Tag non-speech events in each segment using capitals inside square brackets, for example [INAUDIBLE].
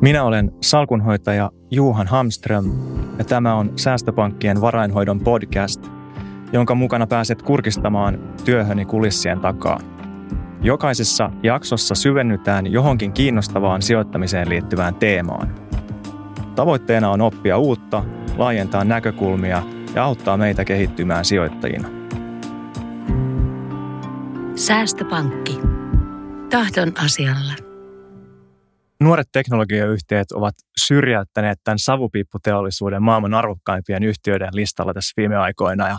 Minä olen salkunhoitaja Juhan Hamström ja tämä on Säästöpankkien varainhoidon podcast, jonka mukana pääset kurkistamaan työhöni kulissien takaa. Jokaisessa jaksossa syvennytään johonkin kiinnostavaan sijoittamiseen liittyvään teemaan. Tavoitteena on oppia uutta, laajentaa näkökulmia ja auttaa meitä kehittymään sijoittajina. Säästöpankki. Tahdon asialla. Nuoret teknologiayhtiöt ovat syrjäyttäneet tämän savupiipputeollisuuden maailman arvokkaimpien yhtiöiden listalla tässä viime aikoina ja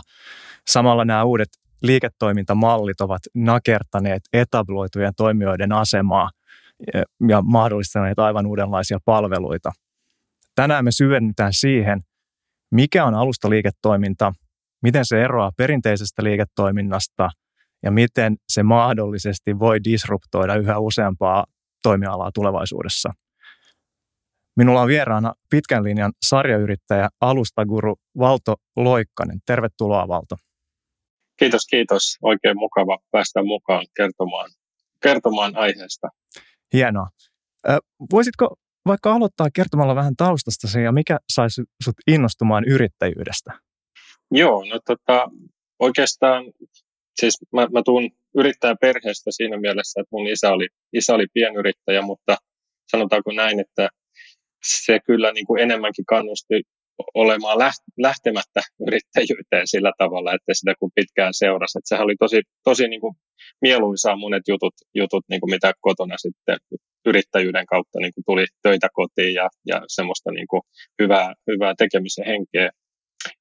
samalla nämä uudet liiketoimintamallit ovat nakertaneet etabloitujen toimijoiden asemaa ja mahdollistaneet aivan uudenlaisia palveluita. Tänään me syvennytään siihen, mikä on alustaliiketoiminta, miten se eroaa perinteisestä liiketoiminnasta ja miten se mahdollisesti voi disruptoida yhä useampaa toimialaa tulevaisuudessa. Minulla on vieraana pitkän linjan sarjayrittäjä, alustaguru Valto Loikkanen. Tervetuloa Valto. Kiitos, kiitos. Oikein mukava päästä mukaan kertomaan, kertomaan aiheesta. Hienoa. Voisitko vaikka aloittaa kertomalla vähän taustasta ja mikä saisi sut innostumaan yrittäjyydestä? Joo, no tota, oikeastaan siis mä, mä tuun yrittäjäperheestä siinä mielessä, että mun isä oli, isä oli pienyrittäjä, mutta sanotaanko näin, että se kyllä niin kuin enemmänkin kannusti olemaan lähtemättä yrittäjyyteen sillä tavalla, että sitä kun pitkään seurasi. Että sehän oli tosi, tosi niin kuin mieluisaa monet jutut, jutut niin kuin mitä kotona sitten yrittäjyyden kautta niin kuin tuli töitä kotiin ja, ja semmoista niin kuin hyvää, hyvää tekemisen henkeä.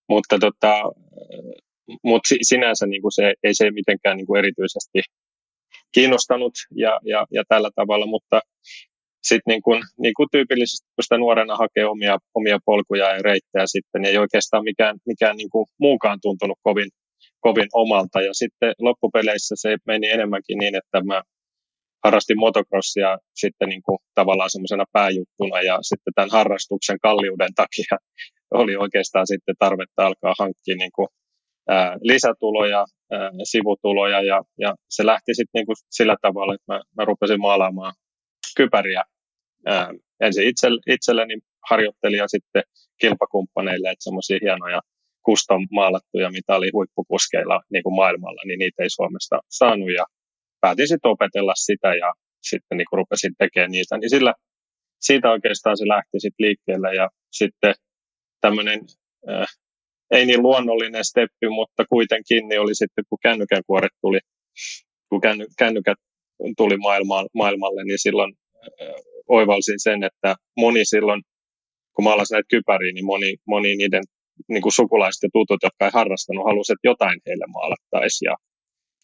Mutta tota, mutta sinänsä niin kuin se, ei se mitenkään niin kuin erityisesti kiinnostanut ja, ja, ja tällä tavalla, mutta sitten niin kuin, niin kuin tyypillisesti, kun sitä nuorena hakee omia, omia polkuja ja reittejä sitten, niin ei oikeastaan mikään, mikään niin kuin muukaan tuntunut kovin, kovin omalta. Ja sitten loppupeleissä se meni enemmänkin niin, että mä harrastin motocrossia sitten niin kuin tavallaan semmoisena pääjuttuna ja sitten tämän harrastuksen kalliuden takia oli oikeastaan sitten tarvetta alkaa hankkia niin kuin lisätuloja, sivutuloja ja, ja se lähti sitten niinku sillä tavalla, että mä, mä rupesin maalaamaan kypäriä ää, ensin itse, itselleni harjoittelin ja sitten kilpakumppaneille, että semmoisia hienoja custom maalattuja, mitä oli huippukuskeilla niin kuin maailmalla, niin niitä ei Suomesta saanut ja päätin sitten opetella sitä ja sitten niin rupesin tekemään niitä, niin sillä, siitä oikeastaan se lähti sitten liikkeelle ja sitten tämmöinen äh, ei niin luonnollinen steppi, mutta kuitenkin niin oli sitten, kun kännykän kuoret tuli, kun känny, kännykät tuli maailma, maailmalle, niin silloin äh, oivalsin sen, että moni silloin, kun maalasin näitä kypäriä, niin moni, moni niiden niin kuin sukulaiset ja tutut, jotka ei harrastanut, halusivat, että jotain heille maalattaisiin ja,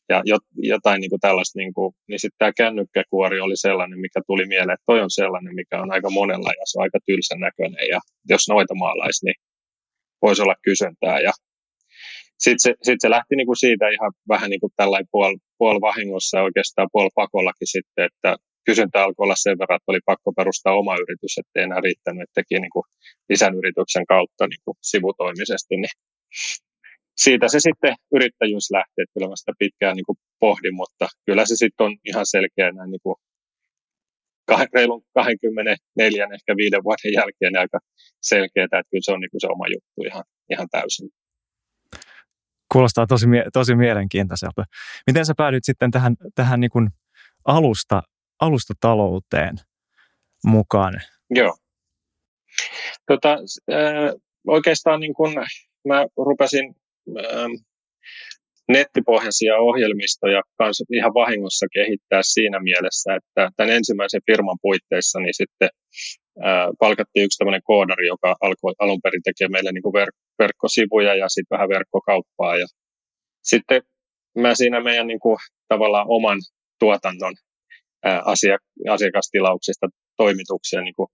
ja jotain niin kuin tällaista, niin, niin sitten tämä kännykkäkuori oli sellainen, mikä tuli mieleen, että toi on sellainen, mikä on aika monella ja se on aika tylsän näköinen ja jos noita maalaisi, niin voisi olla kysyntää. Ja sitten se, sit se lähti niinku siitä ihan vähän niin kuin tällainen puol, puol vahingossa oikeastaan puol pakollakin sitten, että kysyntä alkoi olla sen verran, että oli pakko perustaa oma yritys, ettei enää riittänyt, että teki niin kuin lisän yrityksen kautta niin kuin sivutoimisesti. Niin siitä se sitten yrittäjyys lähti, että kyllä mä sitä pitkään niin kuin pohdin, mutta kyllä se sitten on ihan selkeä näin niin kuin reilun 24, ehkä viiden vuoden jälkeen aika selkeää, että kyllä se on niin kuin se oma juttu ihan, ihan täysin. Kuulostaa tosi, tosi mielenkiintoiselta. Miten sä päädyit sitten tähän, tähän niin kuin alusta, alustatalouteen mukaan? Joo. Tota, äh, oikeastaan niin kun mä rupesin äh, nettipohjaisia ohjelmistoja kanssa ihan vahingossa kehittää siinä mielessä, että tämän ensimmäisen firman puitteissa niin sitten ää, palkattiin yksi tämmöinen koodari, joka alkoi alun perin tekemään meille niin kuin verk- verkkosivuja ja sitten vähän verkkokauppaa. Ja sitten mä siinä meidän niin kuin, tavallaan oman tuotannon ää, asia- asiakastilauksista toimituksia niin kuin,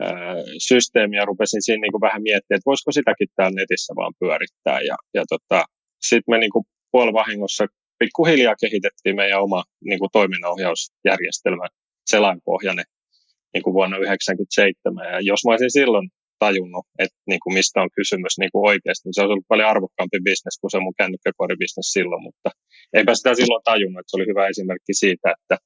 ää, systeemiä rupesin siinä niin kuin vähän miettimään, että voisiko sitäkin täällä netissä vaan pyörittää. Ja, ja tota, sitten me niin kuin puolivahingossa pikkuhiljaa kehitettiin meidän oma niin kuin toiminnanohjausjärjestelmä selainpohjainen niin kuin vuonna 1997. Ja jos mä olisin silloin tajunnut, että niin kuin mistä on kysymys niin kuin oikeasti, niin se olisi ollut paljon arvokkaampi bisnes kuin se mun kännykkäkoribisnes silloin, mutta eipä sitä silloin tajunnut, että se oli hyvä esimerkki siitä, että,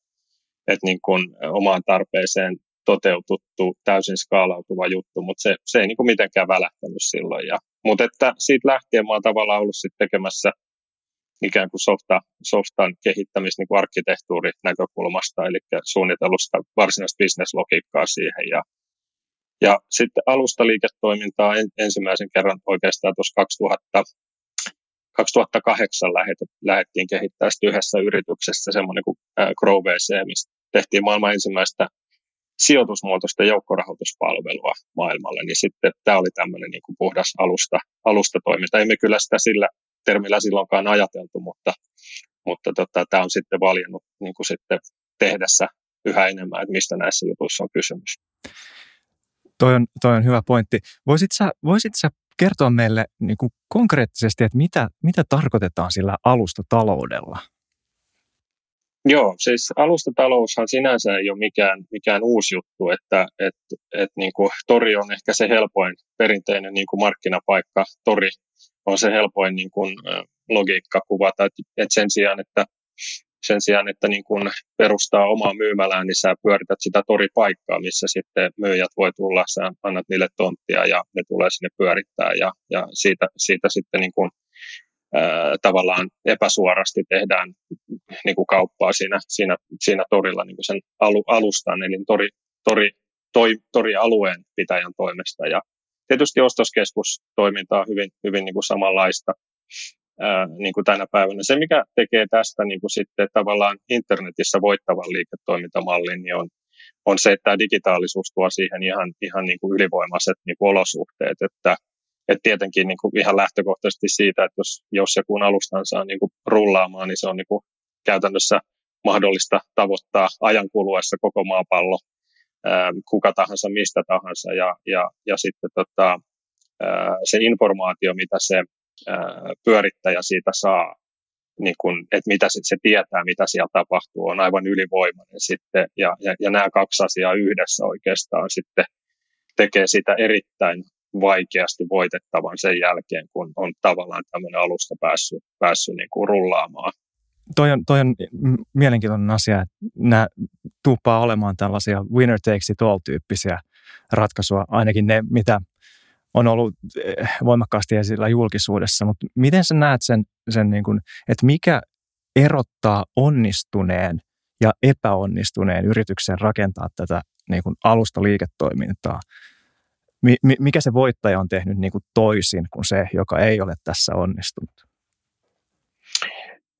että niin kuin omaan tarpeeseen toteututtu, täysin skaalautuva juttu, mutta se, se ei niin kuin mitenkään välähtänyt silloin. Ja, mutta että siitä lähtien mä oon tavallaan ollut sit tekemässä ikään kuin softa, softan kehittämistä niin kuin arkkitehtuuri näkökulmasta, eli suunnitelusta varsinaista bisneslogiikkaa siihen. Ja, ja sitten alustaliiketoimintaa en, ensimmäisen kerran oikeastaan tuossa 2000, 2008 lähet, lähdettiin kehittämään yhdessä yrityksessä semmoinen kuin GrowVC, mistä tehtiin maailman ensimmäistä sijoitusmuotoista joukkorahoituspalvelua maailmalle, niin sitten tämä oli tämmöinen niin kuin puhdas alusta, alustatoiminta. Emme kyllä sitä sillä termillä silloinkaan ajateltu, mutta, mutta tota, tämä on sitten valjennut niin kuin sitten tehdessä yhä enemmän, että mistä näissä jutuissa on kysymys. Toi on, toi on hyvä pointti. Voisit sä, voisit sä kertoa meille niin kuin konkreettisesti, että mitä, mitä tarkoitetaan sillä alustataloudella? Joo, siis alustataloushan sinänsä ei ole mikään, mikään uusi juttu, että et, et niin kuin tori on ehkä se helpoin perinteinen niin kuin markkinapaikka, tori on se helpoin niin kuin, logiikka kuvata, että et sen sijaan, että sen sijaan, että niin kun perustaa omaa myymälää, niin sä pyörität sitä toripaikkaa, missä sitten myyjät voi tulla, sä annat niille tonttia ja ne tulee sinne pyörittää ja, ja siitä, siitä sitten niin ää, tavallaan epäsuorasti tehdään niin kuin kauppaa siinä, siinä, siinä torilla niin kuin sen alu, alustan, eli tori, tori, toi, torialueen pitäjän toimesta. Ja tietysti ostoskeskustoiminta on hyvin, hyvin niin kuin samanlaista ää, niin kuin tänä päivänä. Se, mikä tekee tästä niin kuin sitten tavallaan internetissä voittavan liiketoimintamallin, niin on, on se, että tämä digitaalisuus tuo siihen ihan, ihan niin kuin ylivoimaiset niin kuin olosuhteet, että et tietenkin niin kuin ihan lähtökohtaisesti siitä, että jos, jos ja kun alustan saa niin kuin rullaamaan, niin se on niin kuin käytännössä mahdollista tavoittaa ajan kuluessa koko maapallo, kuka tahansa, mistä tahansa. Ja, ja, ja sitten tota, se informaatio, mitä se pyörittäjä siitä saa, niin kun, että mitä sit se tietää, mitä siellä tapahtuu, on aivan ylivoimainen sitten. Ja, ja, ja nämä kaksi asiaa yhdessä oikeastaan sitten tekee sitä erittäin vaikeasti voitettavan sen jälkeen, kun on tavallaan tämmöinen alusta päässyt, päässyt niin kuin rullaamaan. Toi on, toi on mielenkiintoinen asia, että nämä tuuppaa olemaan tällaisia winner takes it all tyyppisiä ratkaisuja, ainakin ne, mitä on ollut eh, voimakkaasti esillä julkisuudessa, mutta miten sä näet sen, sen niin kuin, että mikä erottaa onnistuneen ja epäonnistuneen yrityksen rakentaa tätä niin kuin alusta liiketoimintaa? Mikä se voittaja on tehnyt niin kuin toisin kuin se, joka ei ole tässä onnistunut?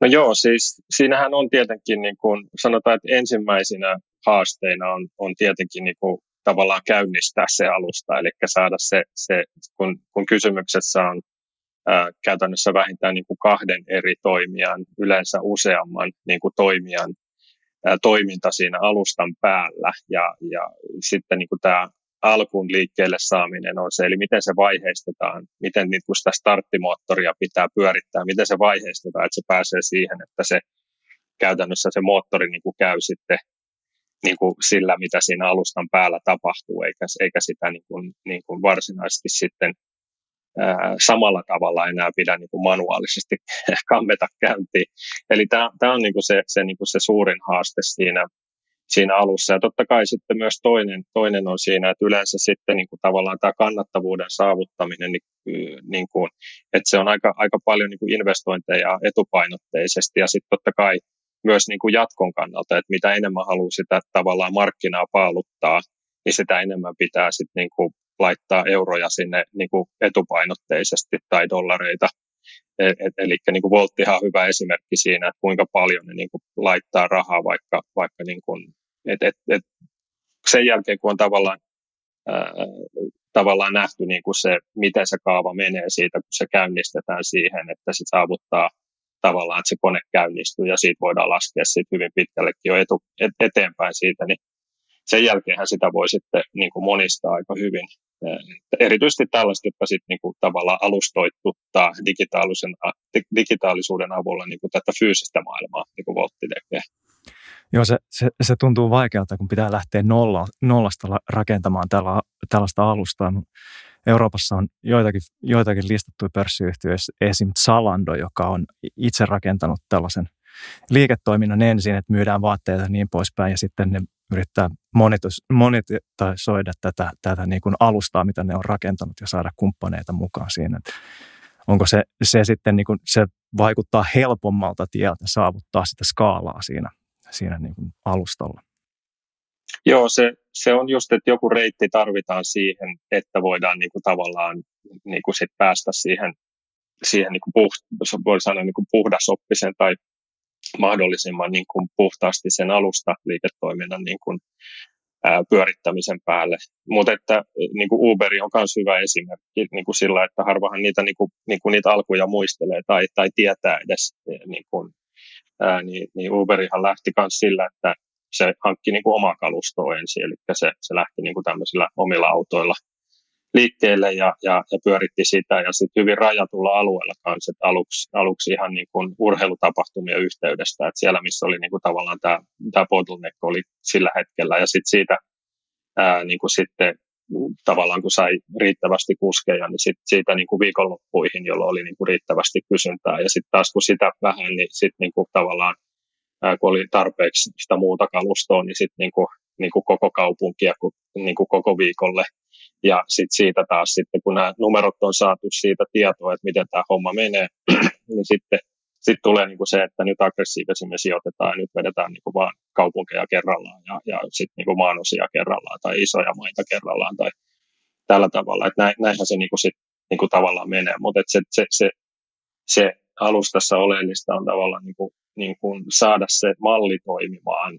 No joo, siis siinähän on tietenkin, niin kuin sanotaan, että ensimmäisenä haasteina on, on tietenkin niin kuin tavallaan käynnistää se alusta, eli saada se, se kun, kun kysymyksessä on ää, käytännössä vähintään niin kuin kahden eri toimijan, yleensä useamman niin kuin toimijan ää, toiminta siinä alustan päällä, ja, ja sitten niin kuin tämä alkuun liikkeelle saaminen on se, eli miten se vaiheistetaan, miten niin kuin sitä starttimoottoria pitää pyörittää, miten se vaiheistetaan, että se pääsee siihen, että se käytännössä se moottori niin kuin käy sitten niin kuin sillä, mitä siinä alustan päällä tapahtuu, eikä, eikä sitä niin kuin, niin kuin varsinaisesti sitten ää, samalla tavalla enää pidä niin kuin manuaalisesti [LAUGHS] kammeta käyntiin. Eli tämä on niin kuin se, se, niin kuin se suurin haaste siinä, siinä alussa. Ja totta kai sitten myös toinen, toinen on siinä, että yleensä sitten niin kuin tavallaan tämä kannattavuuden saavuttaminen, niin, niin kuin, että se on aika, aika paljon niin kuin investointeja etupainotteisesti. Ja sitten totta kai myös niin kuin jatkon kannalta, että mitä enemmän haluaa sitä tavallaan markkinaa paaluttaa, niin sitä enemmän pitää sitten niin kuin laittaa euroja sinne niin kuin etupainotteisesti tai dollareita. E, et, eli niin kuin Volttihan on hyvä esimerkki siinä, että kuinka paljon ne niin kuin laittaa rahaa vaikka, vaikka niin kuin, et, et, et sen jälkeen, kun on tavallaan, ää, tavallaan nähty niin kuin se, miten se kaava menee siitä, kun se käynnistetään siihen, että se saavuttaa tavallaan, että se kone käynnistyy ja siitä voidaan laskea siitä hyvin pitkällekin jo etu, et, eteenpäin siitä, niin sen jälkeenhän sitä voi sitten niin kuin monistaa aika hyvin. Erityisesti tällaiset, jotka sitten niin kuin tavallaan alustoituttaa digitaalisen, digitaalisuuden avulla niin kuin tätä fyysistä maailmaa, niin kuin Voltti tekee. Joo, se, se, se tuntuu vaikealta, kun pitää lähteä nolla, nollasta rakentamaan tällä, tällaista alustaa. Euroopassa on joitakin, joitakin listattuja pörssiyhtiöitä, esim. Zalando, joka on itse rakentanut tällaisen liiketoiminnan ensin, että myydään vaatteita ja niin poispäin, ja sitten ne yrittää monetisoida tätä, tätä niin kuin alustaa, mitä ne on rakentanut ja saada kumppaneita mukaan siinä. Että onko se, se sitten, niin kuin, se vaikuttaa helpommalta tieltä saavuttaa sitä skaalaa siinä, siinä niin kuin alustalla? Joo, se, se on just, että joku reitti tarvitaan siihen, että voidaan niin kuin tavallaan niin kuin sit päästä siihen, siihen niin kuin puht, voi sanoa niin kuin puhdasoppisen tai mahdollisimman niin kuin puhtaasti sen alusta liiketoiminnan niin kuin, ää, pyörittämisen päälle. Mutta että niin kuin Uberi on myös hyvä esimerkki niin kuin sillä, että harvahan niitä, niin kuin, niin kuin niitä alkuja muistelee tai, tai tietää edes. Niin, kuin, ää, niin, niin Uberihan lähti myös sillä, että se hankki niin kuin omaa kalustoa ensin, eli se, se lähti niin kuin tämmöisillä omilla autoilla liikkeelle ja, ja, ja pyöritti sitä. Ja sitten hyvin rajatulla alueella kanssa, aluksi, aluksi ihan niin kuin urheilutapahtumien yhteydestä, että siellä missä oli niin kuin tavallaan tämä, tämä bottleneck oli sillä hetkellä. Ja sitten siitä ää, niin kuin sitten tavallaan kun sai riittävästi kuskeja, niin sit siitä niin kuin viikonloppuihin, jolloin oli niin kuin riittävästi kysyntää. Ja sitten taas kun sitä vähän, niin sitten niin kuin tavallaan kun oli tarpeeksi sitä muuta kalustoa, niin sitten niin kuin, niin kuin koko kaupunkia niin kuin koko viikolle ja sitten siitä taas, sitten kun nämä numerot on saatu siitä tietoa, että miten tämä homma menee, [CLEARS THROAT] niin sitten sit tulee niin kuin se, että nyt aggressiivisesti sijoitetaan ja nyt vedetään niin kuin vaan kaupunkeja kerrallaan ja, ja sitten niin kuin maanosia kerrallaan tai isoja maita kerrallaan tai tällä tavalla. Että näinhän se niin kuin sit, niin kuin tavallaan menee, mutta se, se, se, se alustassa oleellista on tavallaan niin kuin, niin kuin saada se malli toimimaan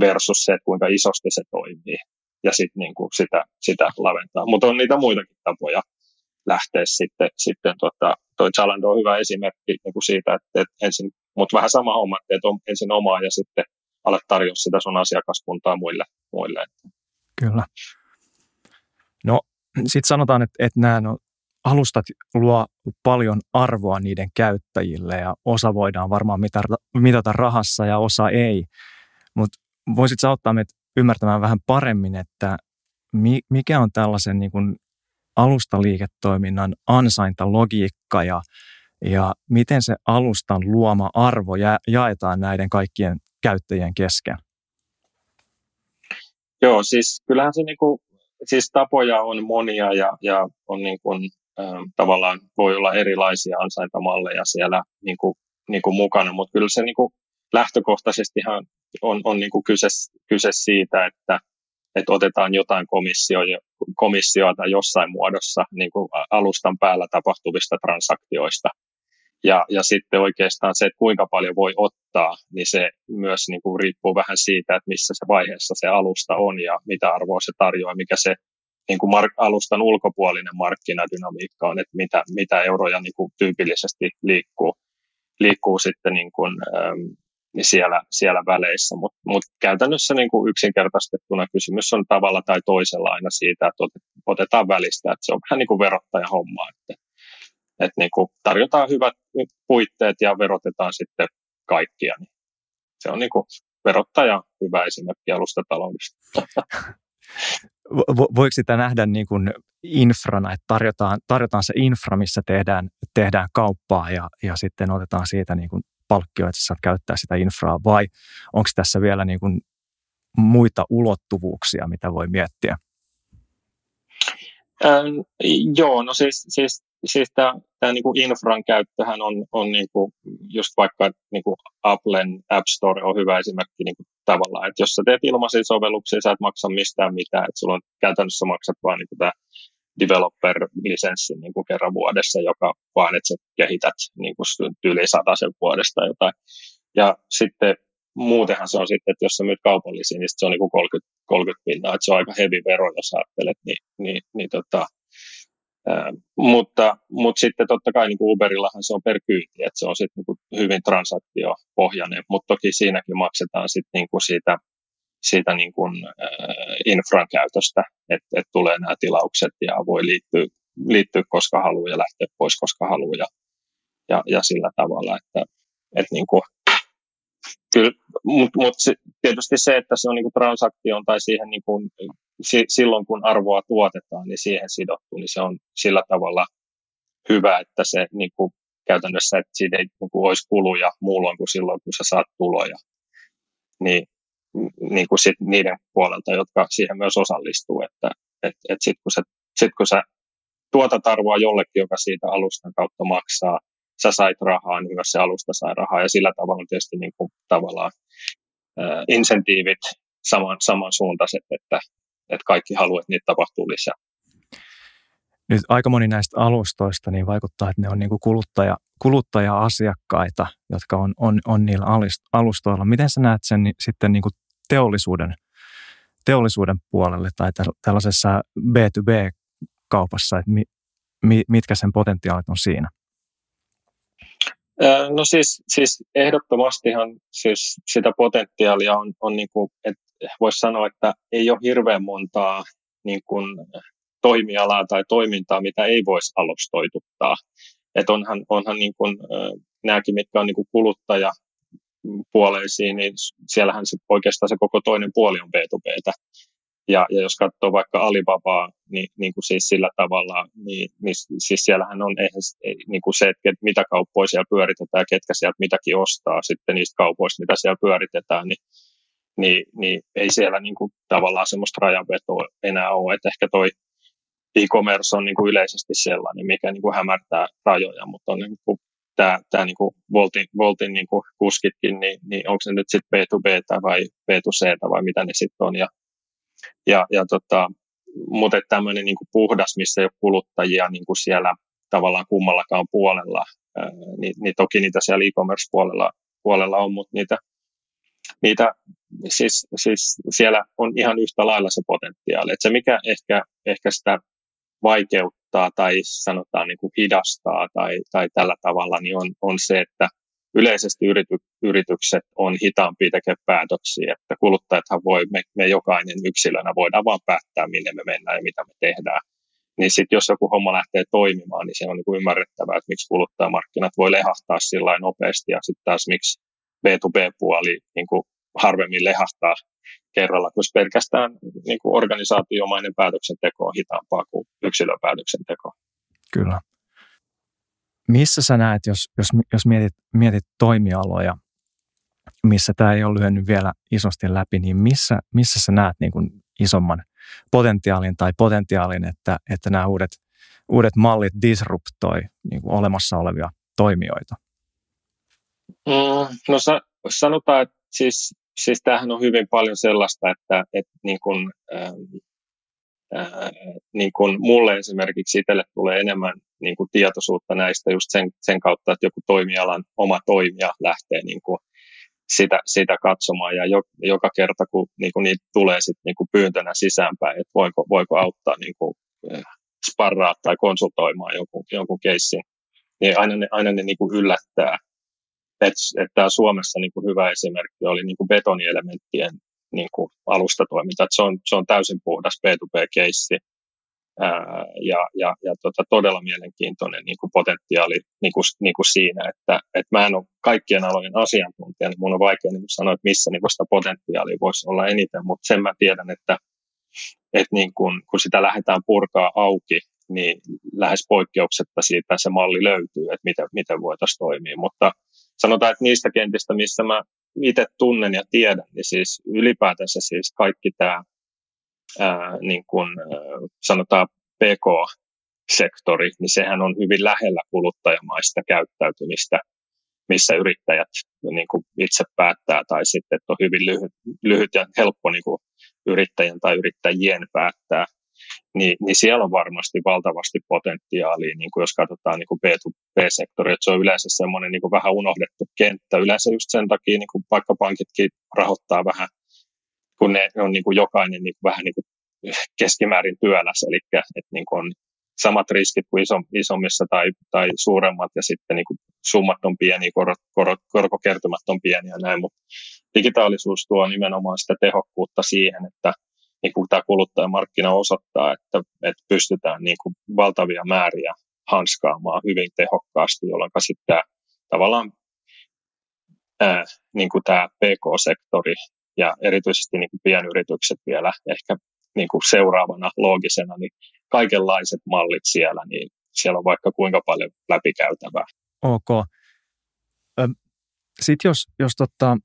versus se, että kuinka isosti se toimii ja sitten niin kuin sitä, sitä laventaa. Mutta on niitä muitakin tapoja lähteä sitten, sitten tota, toi Zalando on hyvä esimerkki niin kuin siitä, että, että ensin, mutta vähän sama homma, että teet ensin omaa ja sitten alat tarjoa sitä sun asiakaskuntaa muille. muille. Kyllä. No sitten sanotaan, että, että nämä no, alustat luo paljon arvoa niiden käyttäjille ja osa voidaan varmaan mitata, mitata rahassa ja osa ei. Mutta voisit auttaa meitä ymmärtämään vähän paremmin, että mikä on tällaisen niin kuin alustaliiketoiminnan ansaintalogiikka ja, ja miten se alustan luoma arvo ja, jaetaan näiden kaikkien käyttäjien kesken? Joo, siis kyllähän se niinku, siis tapoja on monia ja, ja on niin kuin, äh, tavallaan voi olla erilaisia ansaintamalleja siellä niin kuin, niin kuin mukana, mutta kyllä se niin kuin lähtökohtaisesti ihan on, on niin kuin kyse, kyse siitä, että, että otetaan jotain komissio, komissiota jossain muodossa niin kuin alustan päällä tapahtuvista transaktioista. Ja, ja sitten oikeastaan se, että kuinka paljon voi ottaa, niin se myös niin kuin riippuu vähän siitä, että missä se vaiheessa se alusta on ja mitä arvoa se tarjoaa, mikä se niin kuin mark- alustan ulkopuolinen markkinadynamiikka on, että mitä, mitä euroja niin kuin tyypillisesti liikkuu, liikkuu sitten niin kuin, ähm, siellä, siellä väleissä. Mutta mut käytännössä niin kuin yksinkertaistettuna kysymys on tavalla tai toisella aina siitä, että otetaan välistä. Että se on vähän niin kuin verottajan homma, että, että niin kuin tarjotaan hyvät puitteet ja verotetaan sitten kaikkia. Niin se on niin kuin verottaja hyvä esimerkki alustataloudesta. [LAUGHS] Voiko sitä nähdä niin kuin infrana, että tarjotaan, tarjotaan se infra, missä tehdään, tehdään kauppaa ja, ja sitten otetaan siitä niin kuin palkkio, että sä saat käyttää sitä infraa, vai onko tässä vielä niin kuin muita ulottuvuuksia, mitä voi miettiä? Ähm, joo, no siis, siis, siis tämä, niin kuin infran käyttöhän on, on niin kuin just vaikka niin kuin Applen App Store on hyvä esimerkki niin kuin tavallaan, että jos sä teet ilmaisia sovelluksia, sä et maksa mistään mitään, että sulla on käytännössä maksat vaan niin kuin tämä developer-lisenssin niin kuin kerran vuodessa, joka vaan, että sä kehität niin kuin yli sen vuodesta jotain. Ja sitten muutenhan se on sitten, että jos sä myyt kaupallisiin, niin se on niin kuin 30, 30 pinnaa, että se on aika heavy vero, jos ajattelet, niin, niin, niin tota, ää, mutta, mutta sitten totta kai niin Uberillahan se on per kyyti, että se on sitten niin kuin hyvin transaktiopohjainen, mutta toki siinäkin maksetaan sitten niin kuin siitä siitä niin kuin, infran käytöstä, että, että tulee nämä tilaukset ja voi liittyä, liittyä koska haluaa ja lähteä pois koska haluaa ja, ja, ja sillä tavalla, että, että niin kuin, kyllä, mutta mut tietysti se, että se on niin kuin transaktioon tai siihen niin kuin, si, silloin kun arvoa tuotetaan, niin siihen sidottu, niin se on sillä tavalla hyvä, että se niin kuin käytännössä, että siitä ei niin kuin, olisi kuluja muulloin kuin silloin, kun sä saat tuloja. Niin, niin kuin sit niiden puolelta, jotka siihen myös osallistuu, että et, et sitten kun, sit kun sä tuotat arvoa jollekin, joka siitä alustan kautta maksaa, sä sait rahaa, niin myös se alusta sai rahaa, ja sillä tavalla tietysti niin kuin, tavallaan äh, insentiivit saman, samansuuntaiset, että, että kaikki haluavat, että niitä tapahtuu lisää. Nyt aika moni näistä alustoista niin vaikuttaa, että ne on niin kuin kuluttaja, kuluttaja-asiakkaita, jotka on, on, on niillä alustoilla. Miten sä näet sen sitten niin kuin teollisuuden, teollisuuden puolelle tai tällaisessa B2B-kaupassa, että mi, mi, mitkä sen potentiaalit on siinä? No siis, siis ehdottomastihan siis sitä potentiaalia on, on niin kuin, että voisi sanoa, että ei ole hirveän montaa niin kuin toimialaa tai toimintaa, mitä ei voisi alustoituttaa. Että onhan, onhan niin kuin, nämäkin, mitkä on niin kuin kuluttaja puoleisiin, niin siellähän se, oikeastaan se koko toinen puoli on B2Btä. Ja, ja jos katsoo vaikka Alibabaa, niin, niin kuin siis sillä tavalla, niin, niin siis siellähän on eihän, niin kuin se, että mitä kauppoja siellä pyöritetään, ketkä sieltä mitäkin ostaa sitten niistä kaupoista, mitä siellä pyöritetään, niin, niin, niin ei siellä niin kuin tavallaan semmoista rajanvetoa enää ole. Että ehkä toi e-commerce on niin kuin yleisesti sellainen, mikä niin kuin hämärtää rajoja, mutta on niin kuin tämä, tämä niin kuin Voltin, Voltin niin kuin kuskitkin, niin, niin onko se nyt sitten B2B vai B2C vai mitä ne sitten on. Ja, ja, ja tota, mutta tämmöinen niin kuin puhdas, missä ei ole kuluttajia niin kuin siellä tavallaan kummallakaan puolella, niin, niin toki niitä siellä e-commerce-puolella puolella on, mutta niitä, niitä siis, siis siellä on ihan yhtä lailla se potentiaali. Et se, mikä ehkä, ehkä sitä vaikeuttaa tai sanotaan niin kuin hidastaa tai, tai tällä tavalla, niin on, on se, että yleisesti yrity, yritykset on hitaampia tekemään päätöksiä, että kuluttajathan voi, me, me jokainen yksilönä voidaan vaan päättää, minne me mennään ja mitä me tehdään. Niin sitten jos joku homma lähtee toimimaan, niin se on niin ymmärrettävää, että miksi kuluttajamarkkinat voi lehahtaa sillä nopeasti ja sitten taas miksi B2B-puoli niin kuin harvemmin lehahtaa kerralla, koska pelkästään niin kuin organisaatiomainen päätöksenteko on hitaampaa kuin yksilöpäätöksenteko. Kyllä. Missä sä näet, jos, jos, jos mietit, mietit toimialoja, missä tämä ei ole lyönyt vielä isosti läpi, niin missä, missä sä näet niin kuin isomman potentiaalin tai potentiaalin, että, että nämä uudet, uudet mallit disruptoi niin kuin olemassa olevia toimijoita? Mm, no sanotaan, että siis siis tämähän on hyvin paljon sellaista, että, että niin kuin, ähm, äh, niin kuin mulle esimerkiksi itselle tulee enemmän niin kuin tietoisuutta näistä just sen, sen kautta, että joku toimialan oma toimija lähtee niin kuin sitä, sitä katsomaan. Ja jo, joka kerta, kun niin kuin niitä tulee sit niin kuin pyyntönä sisäänpäin, että voiko, voiko auttaa niin kuin, äh, sparraa tai konsultoimaan jonkun, jonkun keissin, niin aina ne, aina ne niin kuin yllättää että, että Suomessa niin kuin hyvä esimerkki oli niin kuin betonielementtien niin kuin alustatoiminta. Että se, on, se on täysin puhdas B2B-keissi ää, ja, ja, ja tota, todella mielenkiintoinen niin kuin potentiaali niin kuin, niin kuin siinä, että, että mä en ole kaikkien alojen asiantuntija, niin mun on vaikea niin kuin sanoa, että missä niin kuin sitä potentiaalia voisi olla eniten, mutta sen mä tiedän, että, että niin kun, kun sitä lähdetään purkaa auki, niin lähes poikkeuksetta siitä se malli löytyy, että miten, miten voitaisiin toimia. Mutta sanotaan, että niistä kentistä, missä mä itse tunnen ja tiedän, niin siis ylipäätänsä siis kaikki tämä, niin kuin, ää, sanotaan PK-sektori, niin sehän on hyvin lähellä kuluttajamaista käyttäytymistä, missä yrittäjät niin kuin itse päättää, tai sitten että on hyvin lyhyt, lyhyt ja helppo niin kuin yrittäjän tai yrittäjien päättää niin, niin siellä on varmasti valtavasti potentiaalia, niin kuin jos katsotaan niin kuin B2B-sektori, että se on yleensä semmoinen niin kuin vähän unohdettu kenttä. Yleensä just sen takia niin kuin vaikka pankitkin rahoittaa vähän, kun ne on niin kuin jokainen niin kuin vähän niin kuin keskimäärin työläs, eli että niin kuin on samat riskit kuin iso, isommissa tai, tai suuremmat ja sitten niin kuin summat on pieniä, kor, kor, korkokertymät on pieniä ja näin, mutta digitaalisuus tuo nimenomaan sitä tehokkuutta siihen, että niin kuin tämä kuluttajamarkkina osoittaa, että, että pystytään niin kuin valtavia määriä hanskaamaan hyvin tehokkaasti, jolloin sitten tämä, tavallaan ää, niin kuin tämä PK-sektori ja erityisesti niin kuin pienyritykset vielä ehkä niin kuin seuraavana loogisena, niin kaikenlaiset mallit siellä, niin siellä on vaikka kuinka paljon läpikäytävää. ok. Sitten jos, jos tota,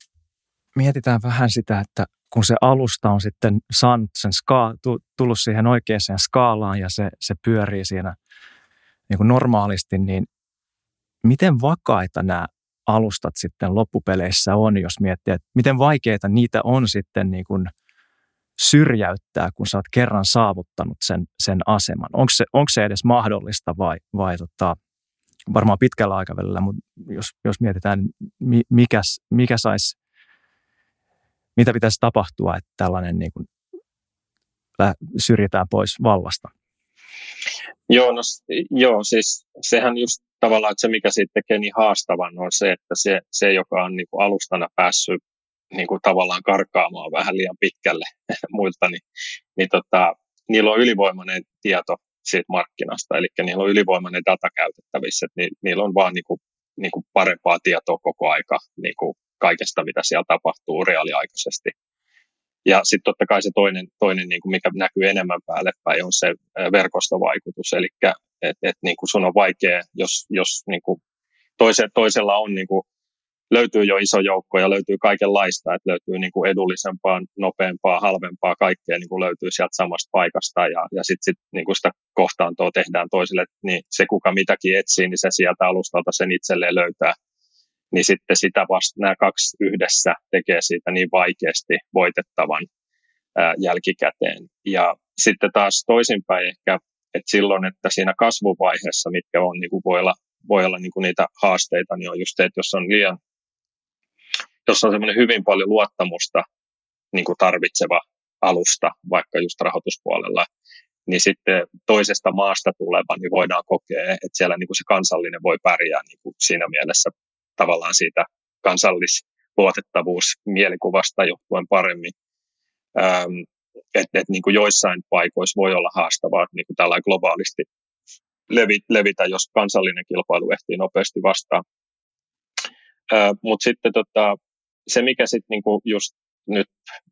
mietitään vähän sitä, että kun se alusta on sitten saanut sen ska, tullut siihen oikeaan skaalaan ja se, se pyörii siinä niin kuin normaalisti, niin miten vakaita nämä alustat sitten loppupeleissä on, jos miettii, että miten vaikeita niitä on sitten niin kuin syrjäyttää, kun sä oot kerran saavuttanut sen, sen aseman. Onko se, onko se edes mahdollista vai, vai tota, varmaan pitkällä aikavälillä, mutta jos, jos mietitään, mikä, mikä saisi, mitä pitäisi tapahtua, että tällainen niin kuin syrjitään pois vallasta? Joo, no, joo, siis sehän just tavallaan, että se mikä siitä tekee niin haastavan on se, että se, se joka on niin kuin alustana päässyt niin kuin tavallaan karkaamaan vähän liian pitkälle [LAUGHS] muilta, niin, niin tota, niillä on ylivoimainen tieto siitä markkinasta, eli niillä on ylivoimainen data käytettävissä, että ni, niillä on vaan niin kuin, niin kuin parempaa tietoa koko aika niin kuin kaikesta, mitä siellä tapahtuu reaaliaikaisesti. Ja sitten totta kai se toinen, toinen niin kuin mikä näkyy enemmän päälle päin, on se verkostovaikutus. Eli et, et, niin kuin sun on vaikea, jos, jos niin kuin toise, toisella on niin kuin, löytyy jo iso joukko ja löytyy kaikenlaista, että löytyy niin kuin edullisempaa, nopeampaa, halvempaa, kaikkea niin kuin löytyy sieltä samasta paikasta ja, ja sitten sit, niin kuin sitä kohtaantoa tehdään toisille, niin se kuka mitäkin etsii, niin se sieltä alustalta sen itselleen löytää niin sitten sitä vasta nämä kaksi yhdessä tekee siitä niin vaikeasti voitettavan ää, jälkikäteen. Ja sitten taas toisinpäin ehkä, että silloin, että siinä kasvuvaiheessa, mitkä on, niin kuin voi olla, voi olla niin kuin niitä haasteita, niin on just se, että jos on liian, jos on semmoinen hyvin paljon luottamusta niin kuin tarvitseva alusta, vaikka just rahoituspuolella, niin sitten toisesta maasta tuleva, niin voidaan kokea, että siellä niin kuin se kansallinen voi pärjää niin kuin siinä mielessä tavallaan siitä kansallisluotettavuus mielikuvasta johtuen paremmin. Ähm, että et, niin kuin joissain paikoissa voi olla haastavaa niin kuin tällä globaalisti levi, levitä, jos kansallinen kilpailu ehtii nopeasti vastaan. Äh, Mutta sitten tota, se, mikä sitten niinku just nyt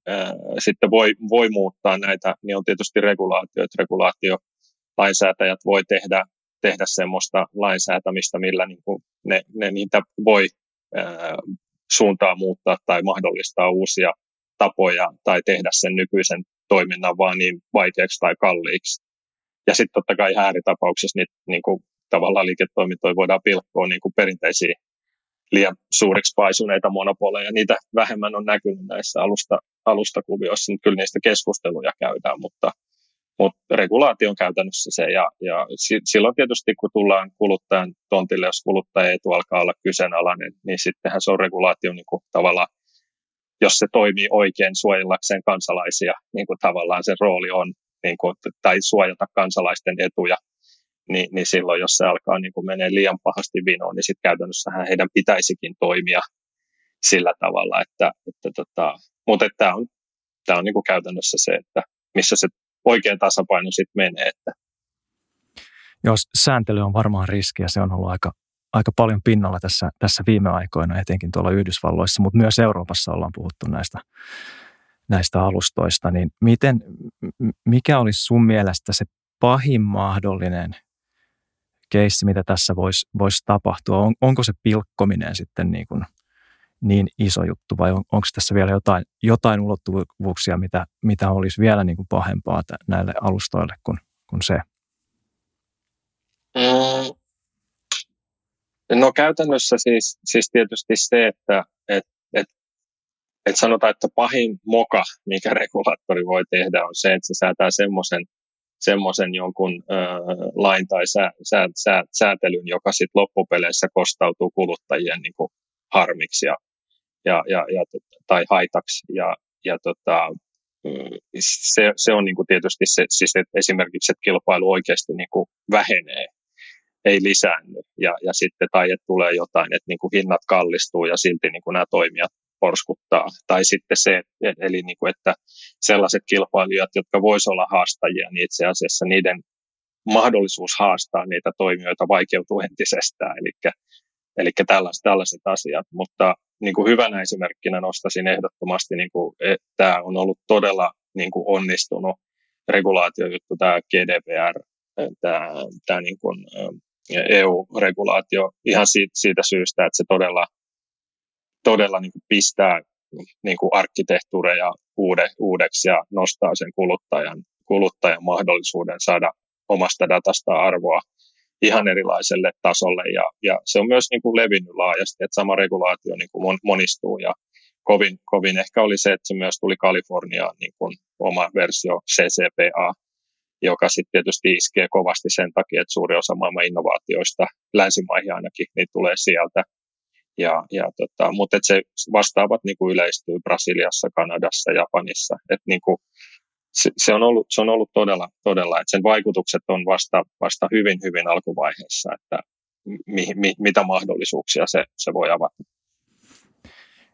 äh, sitten voi, voi muuttaa näitä, niin on tietysti regulaatio. Että regulaatio lainsäätäjät voi tehdä tehdä semmoista lainsäätämistä, millä niin kuin ne, ne niitä voi ää, suuntaa muuttaa tai mahdollistaa uusia tapoja tai tehdä sen nykyisen toiminnan vaan niin vaikeaksi tai kalliiksi. Ja sitten totta kai ääritapauksessa niitä niin kuin, tavallaan liiketoimintoja voidaan pilkkoa niin kuin perinteisiä liian suuriksi paisuneita monopoleja. Niitä vähemmän on näkynyt näissä alusta, alustakuvioissa. Nyt kyllä niistä keskusteluja käydään, mutta mutta regulaatio on käytännössä se, ja, ja silloin tietysti kun tullaan kuluttajan tontille, jos kuluttajaetu alkaa olla kyseenalainen, niin sittenhän se on regulaatio niin kuin tavallaan, jos se toimii oikein suojellakseen kansalaisia, niin kuin tavallaan se rooli on, niin kuin, tai suojata kansalaisten etuja, niin, niin silloin jos se alkaa niin kuin menee liian pahasti vinoon, niin sitten käytännössähän heidän pitäisikin toimia sillä tavalla, että, että tota, mutta tämä on, tämä on niin kuin käytännössä se, että missä se oikea tasapaino sitten menee. Että. Joo, sääntely on varmaan riski ja se on ollut aika, aika paljon pinnalla tässä, tässä viime aikoina, etenkin tuolla Yhdysvalloissa, mutta myös Euroopassa ollaan puhuttu näistä, näistä alustoista. Niin miten, mikä olisi sun mielestä se pahin mahdollinen keissi, mitä tässä voisi vois tapahtua? On, onko se pilkkominen sitten niin kuin – niin iso juttu vai on, onko tässä vielä jotain, jotain ulottuvuuksia, mitä, mitä olisi vielä niin kuin pahempaa näille alustoille kuin, kuin se? Mm. No käytännössä siis, siis tietysti se, että et, et, et sanotaan, että pahin moka, mikä [LAUGHS] regulaattori voi tehdä, on se, että se säätää semmoisen semmoisen jonkun ö, lain tai sä, sä, sä, säätelyn, joka sitten loppupeleissä kostautuu kuluttajien niin kuin harmiksi ja ja, ja, ja, tai haitaksi. Ja, ja tota, mm, se, se on niin tietysti se, siis että esimerkiksi, että kilpailu oikeasti niin vähenee, ei lisäänny. Ja, ja sitten, tai että tulee jotain, että niin hinnat kallistuu ja silti niin nämä toimijat porskuttaa. Tai sitten se, eli niin kuin, että sellaiset kilpailijat, jotka voisivat olla haastajia, niin itse asiassa niiden mahdollisuus haastaa niitä toimijoita vaikeutuu entisestään. Eli, eli tällaiset, tällaiset asiat. Mutta niin kuin hyvänä esimerkkinä nostaisin ehdottomasti, niin kuin, että tämä on ollut todella niin kuin onnistunut regulaatiojuttu, tämä GDPR, tämä, tämä niin kuin, EU-regulaatio ihan siitä, siitä syystä, että se todella, todella niin kuin pistää niin kuin arkkitehtuureja uude, uudeksi ja nostaa sen kuluttajan, kuluttajan mahdollisuuden saada omasta datasta arvoa ihan erilaiselle tasolle ja, ja se on myös niin kuin levinnyt laajasti, että sama regulaatio niin kuin monistuu ja kovin, kovin ehkä oli se, että se myös tuli Kaliforniaan niin kuin oma versio CCPA, joka sitten tietysti iskee kovasti sen takia, että suuri osa maailman innovaatioista, länsimaihin ainakin, niin tulee sieltä. Ja, ja tota, mutta se vastaavat niin kuin yleistyy Brasiliassa, Kanadassa, Japanissa. Et niin kuin, se, se, on ollut, se on ollut todella, todella että sen vaikutukset on vasta, vasta hyvin, hyvin alkuvaiheessa, että mi, mi, mitä mahdollisuuksia se, se voi avata.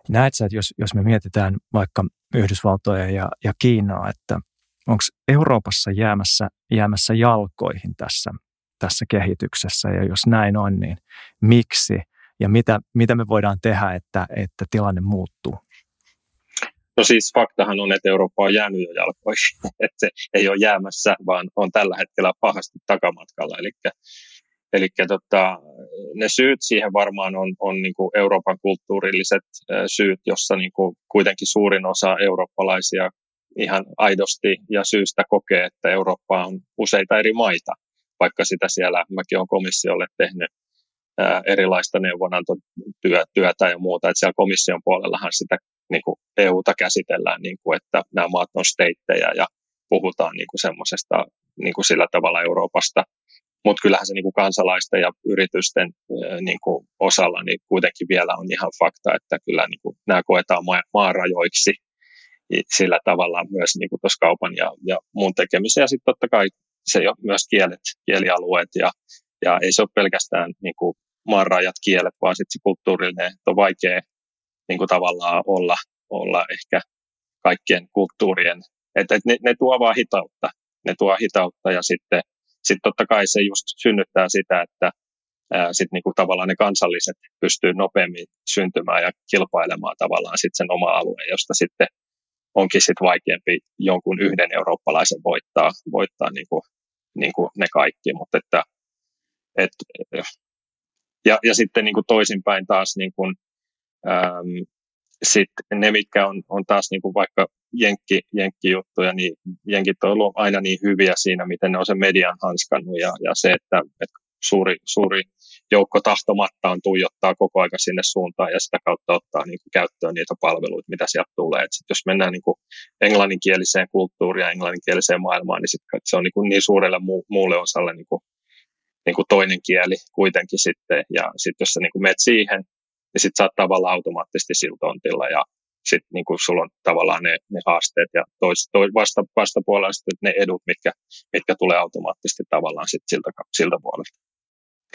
Näet sä, että jos, jos me mietitään vaikka Yhdysvaltoja ja, ja Kiinaa, että onko Euroopassa jäämässä, jäämässä jalkoihin tässä, tässä kehityksessä ja jos näin on, niin miksi ja mitä, mitä me voidaan tehdä, että, että tilanne muuttuu? No siis faktahan on, että Eurooppa on jäänyt jo jalkoihin, [LAUGHS] että se ei ole jäämässä, vaan on tällä hetkellä pahasti takamatkalla. Eli, eli tota, ne syyt siihen varmaan on, on niin kuin Euroopan kulttuurilliset syyt, jossa niin kuin kuitenkin suurin osa eurooppalaisia ihan aidosti ja syystä kokee, että Eurooppa on useita eri maita, vaikka sitä siellä, mäkin olen komissiolle tehnyt erilaista neuvonantotyötä ja muuta, että siellä komission puolellahan sitä niin kuin EUta käsitellään, niin kuin, että nämä maat on steittejä ja puhutaan niin kuin semmoisesta niin kuin sillä tavalla Euroopasta. Mutta kyllähän se niin kuin kansalaisten ja yritysten niin kuin osalla niin kuitenkin vielä on ihan fakta, että kyllä niin kuin nämä koetaan maarajoiksi sillä tavalla myös niin kuin tuossa kaupan ja, ja muun tekemisen. Ja sitten totta kai se jo myös kielet, kielialueet ja, ja ei se ole pelkästään niin kuin maanrajat kielet, vaan sitten se kulttuurillinen, että on vaikea niin kuin tavallaan olla, olla ehkä kaikkien kulttuurien, että et ne, ne tuo vaan hitautta, ne tuo hitautta ja sitten sit totta kai se just synnyttää sitä, että ää, sit niinku tavallaan ne kansalliset pystyy nopeammin syntymään ja kilpailemaan tavallaan sit sen oma alueen, josta sitten onkin sit vaikeampi jonkun yhden eurooppalaisen voittaa, voittaa niinku, niinku ne kaikki, mutta että et, ja, ja sitten niin kuin toisinpäin taas niin kuin, ähm, sit ne, mitkä on, on taas niin kuin vaikka jenkki, jenkkijuttuja, niin jenkit on ollut aina niin hyviä siinä, miten ne on sen median hanskannut ja, ja se, että, että suuri, suuri joukko tahtomattaan tuijottaa koko aika sinne suuntaan ja sitä kautta ottaa niin kuin käyttöön niitä palveluita, mitä sieltä tulee. Et sit jos mennään niin kuin englanninkieliseen kulttuuriin ja englanninkieliseen maailmaan, niin sit se on niin, kuin niin suurelle mu- muulle osalle niin kuin niin kuin toinen kieli kuitenkin sitten. Ja sitten jos sä niin kuin menet siihen, niin sitten sä oot tavallaan automaattisesti sillä tontilla ja sitten niin kuin sulla on tavallaan ne, ne haasteet ja tois, toi vasta, vastapuolella sitten ne edut, mitkä, mitkä tulee automaattisesti tavallaan sit siltä, siltä puolelta.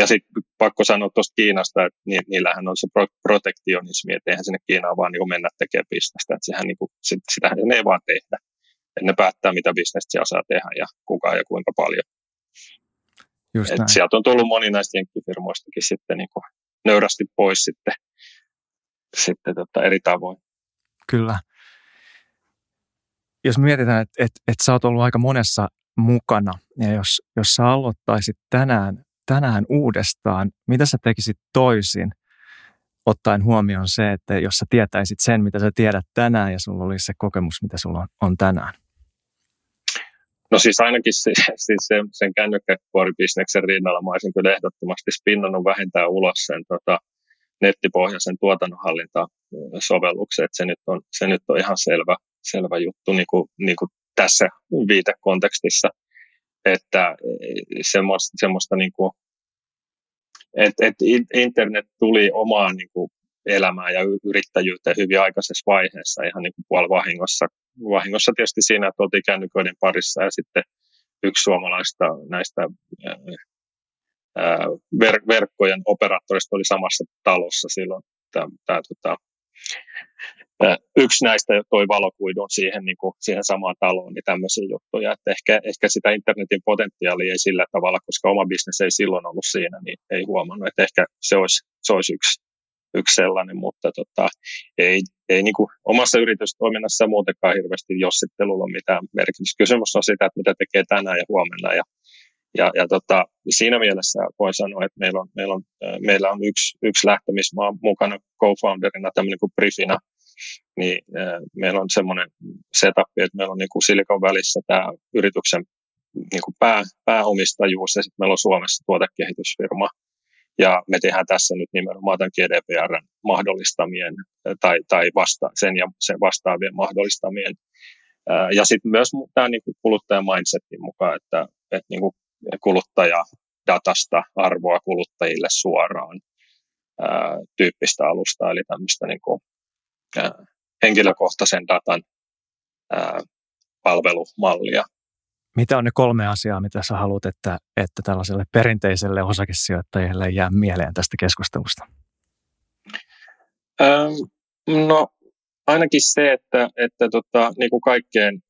Ja sitten pakko sanoa tuosta Kiinasta, että ni, niillähän on se pro, protektionismi, että eihän sinne Kiinaan vaan niin mennä tekemään bisnestä, että sehän niin kuin, sit, sitähän ne ei vaan tehdä. Että ne päättää, mitä bisnestä siellä saa tehdä ja kuka ja kuinka paljon. Just Et sieltä on tullut moni näistä jenkkifirmoistakin sitten niin kuin nöyrästi pois sitten, sitten tota eri tavoin. Kyllä. Jos mietitään, että et, et sä oot ollut aika monessa mukana, ja jos, jos sä aloittaisit tänään, tänään uudestaan, mitä sä tekisit toisin, ottaen huomioon se, että jos sä tietäisit sen, mitä sä tiedät tänään, ja sulla olisi se kokemus, mitä sulla on, on tänään? No siis ainakin se, [LAUGHS] siis sen, sen kännykkäkuoribisneksen rinnalla mä olisin kyllä ehdottomasti spinnannut vähentää ulos sen tota, nettipohjaisen tuotannonhallintasovelluksen, että se nyt on, se nyt on ihan selvä, selvä juttu niin kuin, niin kuin tässä viitekontekstissa, että semmoista, semmoista niin kuin, että, että internet tuli omaan niin kuin elämään ja yrittäjyyteen hyvin aikaisessa vaiheessa ihan niin kuin puoli vahingossa. Tietysti siinä, että oltiin kännyköiden parissa ja sitten yksi suomalaista näistä ää, ver- verkkojen operaattorista oli samassa talossa silloin. Tämä, tämä, tota, yksi näistä toi valokuidun siihen, niin kuin, siihen samaan taloon, niin tämmöisiä juttuja. Että ehkä, ehkä sitä internetin potentiaalia ei sillä tavalla, koska oma bisnes ei silloin ollut siinä, niin ei huomannut. Että ehkä se olisi, se olisi yksi yksi sellainen, mutta tota, ei, ei niin kuin omassa yritystoiminnassa muutenkaan hirveästi jossittelulla ole mitään merkitystä. Kysymys on sitä, että mitä tekee tänään ja huomenna ja, Ja, ja tota, siinä mielessä voi sanoa, että meillä on, meillä on, meillä on yksi, yksi lähtemismaa mukana co-founderina, tämmöinen kuin Brifina, niin meillä on semmoinen setup, että meillä on niin kuin Silikon välissä tämä yrityksen niin kuin pää, pääomistajuus ja sitten meillä on Suomessa tuotekehitysfirma. Ja me tehdään tässä nyt nimenomaan tämän GDPRn mahdollistamien tai, tai vasta, sen ja sen vastaavien mahdollistamien. Ja sitten myös tämä niin kuin kuluttajan mindsetin mukaan, että, että niin kuin kuluttajadatasta arvoa kuluttajille suoraan ää, tyyppistä alusta, eli tämmöistä niin kuin, ää, henkilökohtaisen datan ää, palvelumallia. Mitä on ne kolme asiaa, mitä sä haluat, että, että tällaiselle perinteiselle osakesijoittajille jää mieleen tästä keskustelusta? Ähm, no ainakin se, että, että tota, niin kuin kaikkeen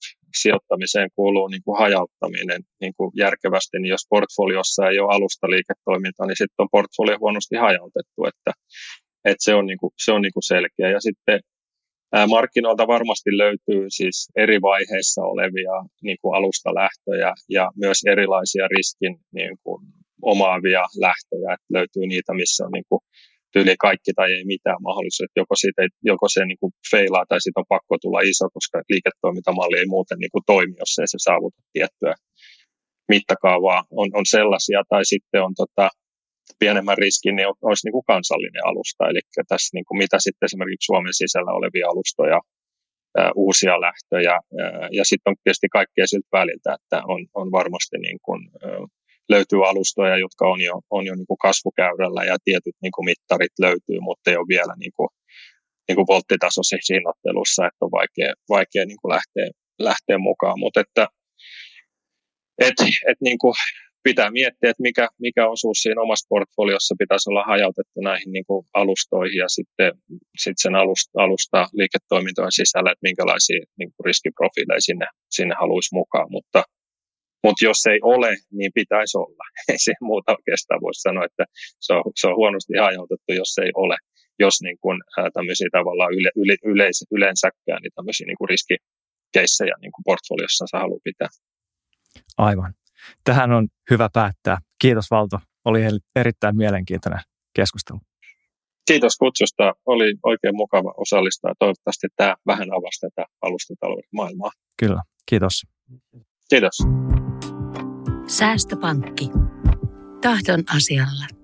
sijoittamiseen kuuluu niin kuin hajauttaminen niin kuin järkevästi, niin jos portfoliossa ei ole alusta liiketoimintaa, niin sitten on portfolio huonosti hajautettu, että, että se on, niin kuin, se on niin kuin selkeä. Ja sitten Markkinoilta varmasti löytyy siis eri vaiheissa olevia niin kuin alustalähtöjä ja myös erilaisia riskin niin kuin, omaavia lähtöjä. Että löytyy niitä, missä on niin kuin, tyyli kaikki tai ei mitään mahdollisuutta. Joko, siitä ei, joko se niin kuin feilaa tai siitä on pakko tulla iso, koska liiketoimintamalli ei muuten niin kuin toimi, jos ei se saavuta tiettyä mittakaavaa. On, on sellaisia tai sitten on tota, pienemmän riskin, niin olisi niin kuin kansallinen alusta. Eli tässä niin kuin mitä sitten esimerkiksi Suomen sisällä olevia alustoja, uusia lähtöjä. Ja sitten on tietysti kaikkea siltä väliltä, että on, on varmasti niin kuin, löytyy alustoja, jotka on jo, on jo niin kuin kasvukäyrällä ja tietyt niin kuin mittarit löytyy, mutta ei ole vielä niin kuin, niin kuin volttitasoisessa hinnoittelussa, että on vaikea, vaikea niin kuin lähteä, lähteä mukaan. Mutta että et, et niin kuin pitää miettiä, että mikä, mikä osuus siinä omassa portfoliossa pitäisi olla hajautettu näihin niin kuin alustoihin ja sitten sit sen alusta, alusta liiketoimintojen sisällä, että minkälaisia niin kuin riskiprofiileja sinne, sinne haluaisi mukaan. Mutta, mutta jos ei ole, niin pitäisi olla. [LAUGHS] Ei se muuta oikeastaan voisi sanoa, että se on, se on huonosti hajautettu, jos ei ole. Jos niin kuin, ää, tämmöisiä tavallaan yle, yle, yleis, yleensäkään niin tämmöisiä niin kuin riskikeissejä niin kuin portfoliossa haluaa pitää. Aivan. Tähän on hyvä päättää. Kiitos Valto. Oli erittäin mielenkiintoinen keskustelu. Kiitos kutsusta. Oli oikein mukava osallistua. Toivottavasti tämä vähän avasi tätä alustatalouden maailmaa. Kyllä. Kiitos. Kiitos. Säästöpankki. Tahdon asialla.